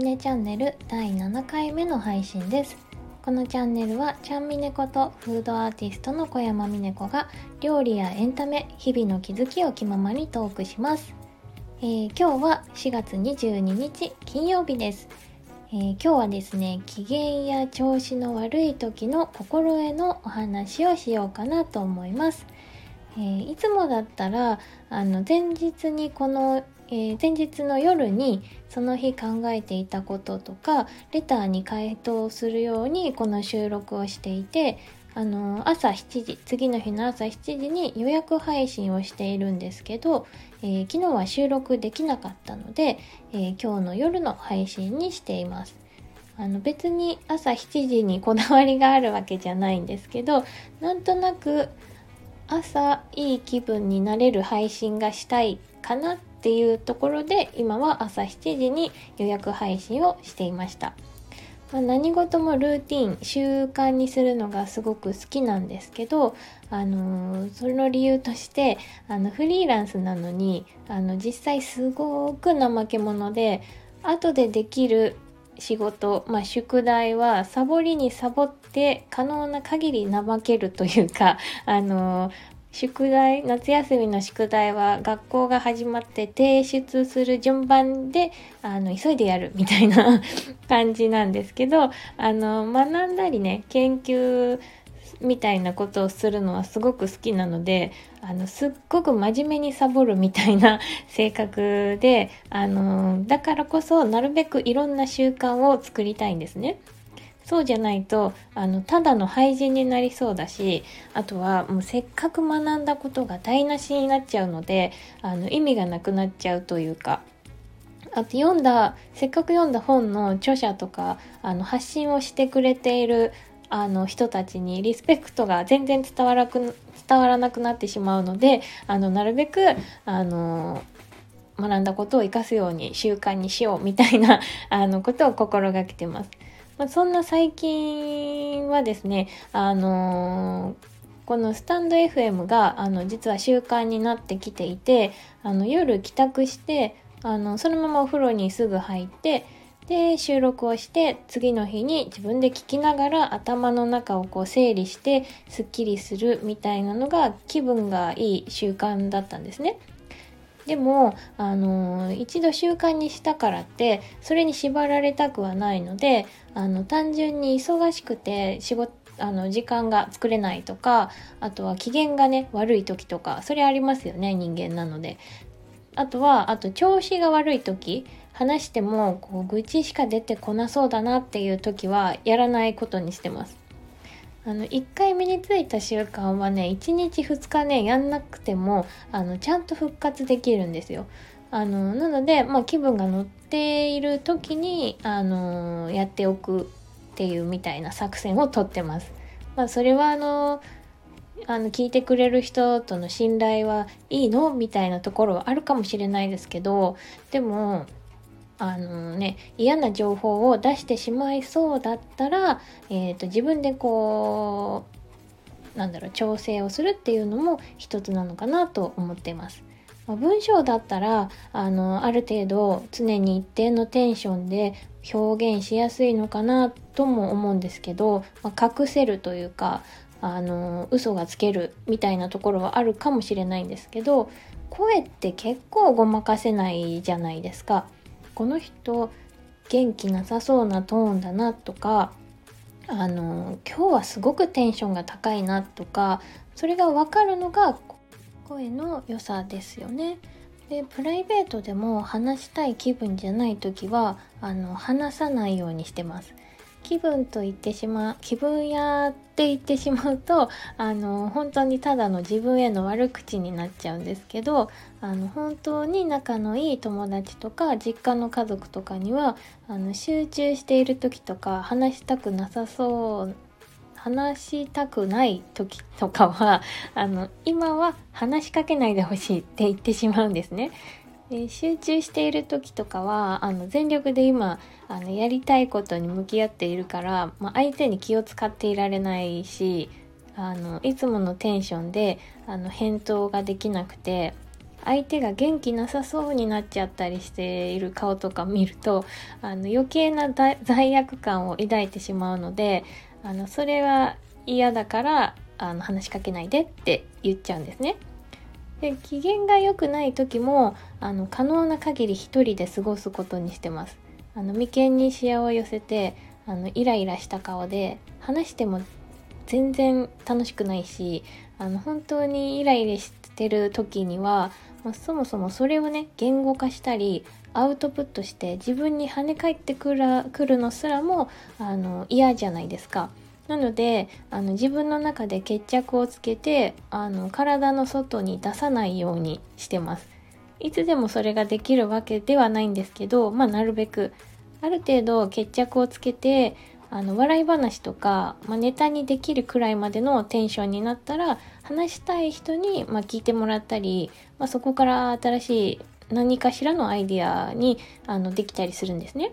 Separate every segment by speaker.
Speaker 1: ミネチャンネル第7回目の配信です。このチャンネルはちゃんみねことフードアーティストの小山みね子が料理やエンタメ日々の気づきを気ままにトークします、えー、今日は4月22日金曜日です、えー、今日はですね機嫌や調子の悪い時の心得のお話をしようかなと思います。えー、いつもだったらあの前日にこのえー、前日の夜にその日考えていたこととかレターに回答するようにこの収録をしていてあの朝7時次の日の朝7時に予約配信をしているんですけど、えー、昨日は収録できなかったので、えー、今日の夜の配信にしています。あの別に朝7時にこだわりがあるわけじゃないんですけどなんとなく朝いい気分になれる配信がしたいかなっっていうところで今は朝7時に予約配信をしていました。まあ、何事もルーティン習慣にするのがすごく好きなんですけど、あのー、その理由としてあのフリーランスなのにあの実際すごく怠け者で後でできる仕事、まあ、宿題はサボりにサボって可能な限り怠けるというか、あの、宿題夏休みの宿題は学校が始まって提出する順番であの急いでやるみたいな感じなんですけど あの学んだりね研究みたいなことをするのはすごく好きなのであのすっごく真面目にサボるみたいな性格であのだからこそなるべくいろんな習慣を作りたいんですね。そうじゃないとあのただの廃人になりそうだしあとはもうせっかく学んだことが台無しになっちゃうのであの意味がなくなっちゃうというかあと読んだせっかく読んだ本の著者とかあの発信をしてくれているあの人たちにリスペクトが全然伝わらく伝わらなくなってしまうのであのなるべくあの学んだことを生かすように習慣にしようみたいなあのことを心がけてます。まあ、そんな最近はですね、あのーこのスタンド FM があの実は習慣になってきていてあの夜帰宅してあのそのままお風呂にすぐ入ってで収録をして次の日に自分で聞きながら頭の中をこう整理してすっきりするみたいなのが気分がいい習慣だったんですね。でも、あの一度習慣にしたからってそれに縛られたくはないのであの単純に忙しくて仕事あの時間が作れないとかあとは機嫌がね悪い時とかそれありますよね人間なので。あとはあと調子が悪い時話してもこう愚痴しか出てこなそうだなっていう時はやらないことにしてます。あの1回身についた習慣はね1日2日ねやんなくてもあのちゃんと復活できるんですよ。あのなので、まあ、気分が乗っている時にあのやっておくっていうみたいな作戦をとってます。まあ、それはあのあの聞いてくれる人との信頼はいいの？みたいなところはあるかもしれないですけどでもあのね嫌な情報を出してしまいそうだったら、えーと、自分でこうなんだろう調整をするっていうのも一つなのかなと思ってます。ま、文章だったらあのある程度常に一定のテンションで表現しやすいのかなとも思うんですけど、まあ、隠せるというかあの嘘がつけるみたいなところはあるかもしれないんですけど声って結構ごまかせないじゃないですか。この人元気なさそうなトーンだなとかあの今日はすごくテンションが高いなとかそれが分かるのが声の良さですよね。でプライベートでも話したい気分じゃない時はあの話さないようにしてます。気分と言ってしまう気分屋って言ってしまうとあの本当にただの自分への悪口になっちゃうんですけどあの本当に仲のいい友達とか実家の家族とかにはあの集中している時とか話したくなさそう話したくない時とかはあの今は話しかけないでほしいって言ってしまうんですね。で集中している時とかはあの全力で今あのやりたいことに向き合っているから、まあ、相手に気を使っていられないしあのいつものテンションであの返答ができなくて相手が元気なさそうになっちゃったりしている顔とか見るとあの余計な罪悪感を抱いてしまうのであのそれは嫌だからあの話しかけないでって言っちゃうんですね。で機嫌が良くない時もあの可能な限り一人で過ごすことにしてます。あの眉間に視野を寄せてあのイライラした顔で話しても全然楽しくないしあの本当にイライラしてる時には、まあ、そもそもそれをね言語化したりアウトプットして自分に跳ね返ってくるくるのすらもあの嫌じゃないですか。なのであの自分の中で決着をつけてあの体の外に出さないようにしてます。いつでもそれができるわけではないんですけど、まあ、なるべくある程度決着をつけてあの笑い話とか、まあ、ネタにできるくらいまでのテンションになったら話したい人に、まあ、聞いてもらったり、まあ、そこから新しい何かしらのアイディアにあのできたりするんですね。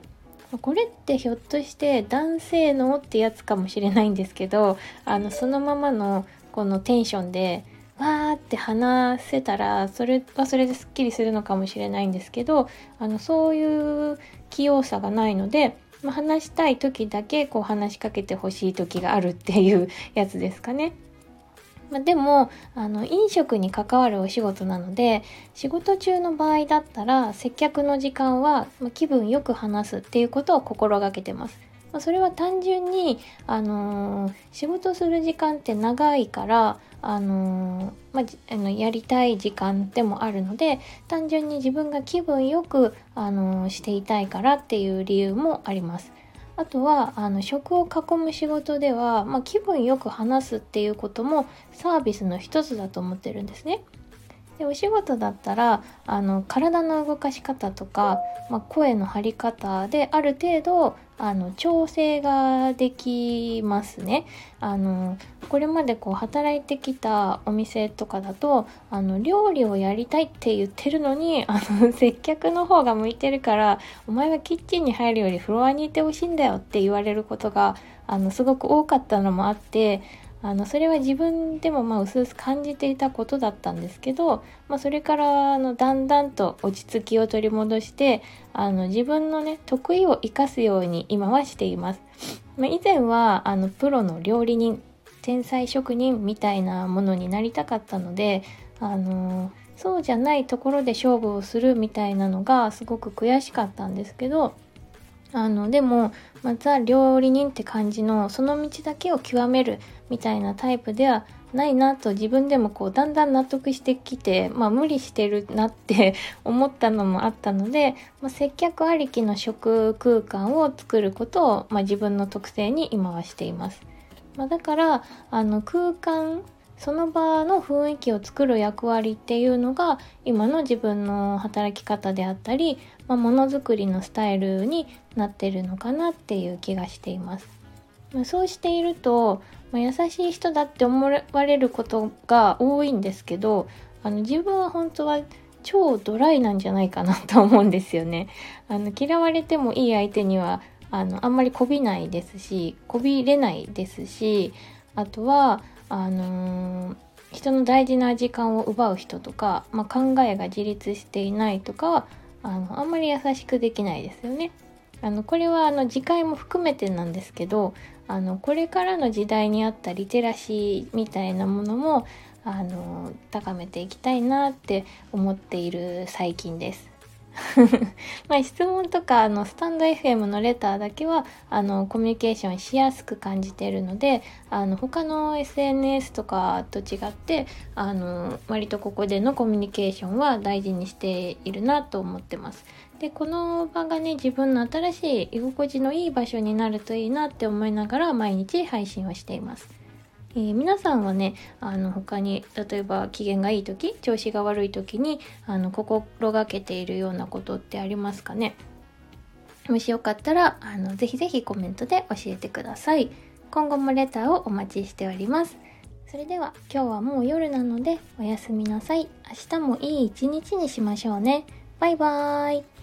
Speaker 1: これってひょっとして男性のってやつかもしれないんですけどあのそのままのこのテンションでわーって話せたらそれはそれですっきりするのかもしれないんですけどあのそういう器用さがないので、まあ、話したい時だけこう話しかけてほしい時があるっていうやつですかね。まあ、でもあの飲食に関わるお仕事なので仕事中の場合だったら接客の時間は、気分よく話すっていうことを心がけてます。まあ、それは単純に、あのー、仕事する時間って長いから、あのー、まあ、あのやりたい時間でもあるので単純に自分が気分よく、あのー、していたいからっていう理由もあります。あとはあの食を囲む仕事では、まあ、気分よく話すっていうこともサービスの一つだと思ってるんですね。でお仕事だったらあの体の動かし方とか、まあ、声の張り方である程度あの調整ができますね。あのこれまでこう働いてきたお店とかだとあの料理をやりたいって言ってるのにあの 接客の方が向いてるからお前はキッチンに入るよりフロアにいてほしいんだよって言われることがあのすごく多かったのもあってあのそれは自分でもまあ薄々感じていたことだったんですけど、まあ、それからあのだんだんと落ち着きを取り戻してあの自分のね得意を生かすように今はしています。まあ、以前はあのプロの料理人天才職人みたいなものになりたかったのであのそうじゃないところで勝負をするみたいなのがすごく悔しかったんですけどあのでも、まあ、ザ料理人って感じのその道だけを極めるみたいなタイプではないなと自分でもこうだんだん納得してきて、まあ、無理してるなって 思ったのもあったので、まあ、接客ありきの食空間を作ることを、まあ、自分の特性に今はしています。まあ、だからあの空間その場の雰囲気を作る役割っていうのが今の自分の働き方であったり、まあ、ものづくりのスタイルになってるのかなっていう気がしています。まあ、そうしていると、まあ、優しい人だって思われることが多いんですけどあの自分は本当は超ドライなんじゃないかなと思うんですよね。あの嫌われてもいい相手にはあのあんまりこびないですしこびれないですしあとはあのー、人の大事な時間を奪う人とか、まあ、考えが自立していないとかはあのあんまり優しくできないですよね。あのこれはあの次回も含めてなんですけどあのこれからの時代にあったリテラシーみたいなものもあの高めていきたいなって思っている最近です。まあ質問とかあのスタンド FM のレターだけはあのコミュニケーションしやすく感じているのであの他の SNS とかと違ってあの割とここでのコミュニケーションは大事にしているなと思ってます。でこの場がね自分の新しい居心地のいい場所になるといいなって思いながら毎日配信をしています。えー、皆さんはねあの他に例えば機嫌がいい時調子が悪い時にあの心がけているようなことってありますかね？もしよかったらあのぜひぜひコメントで教えてください。今後もレターをお待ちしております。それでは今日はもう夜なのでおやすみなさい。明日もいい一日にしましょうね。バイバーイ。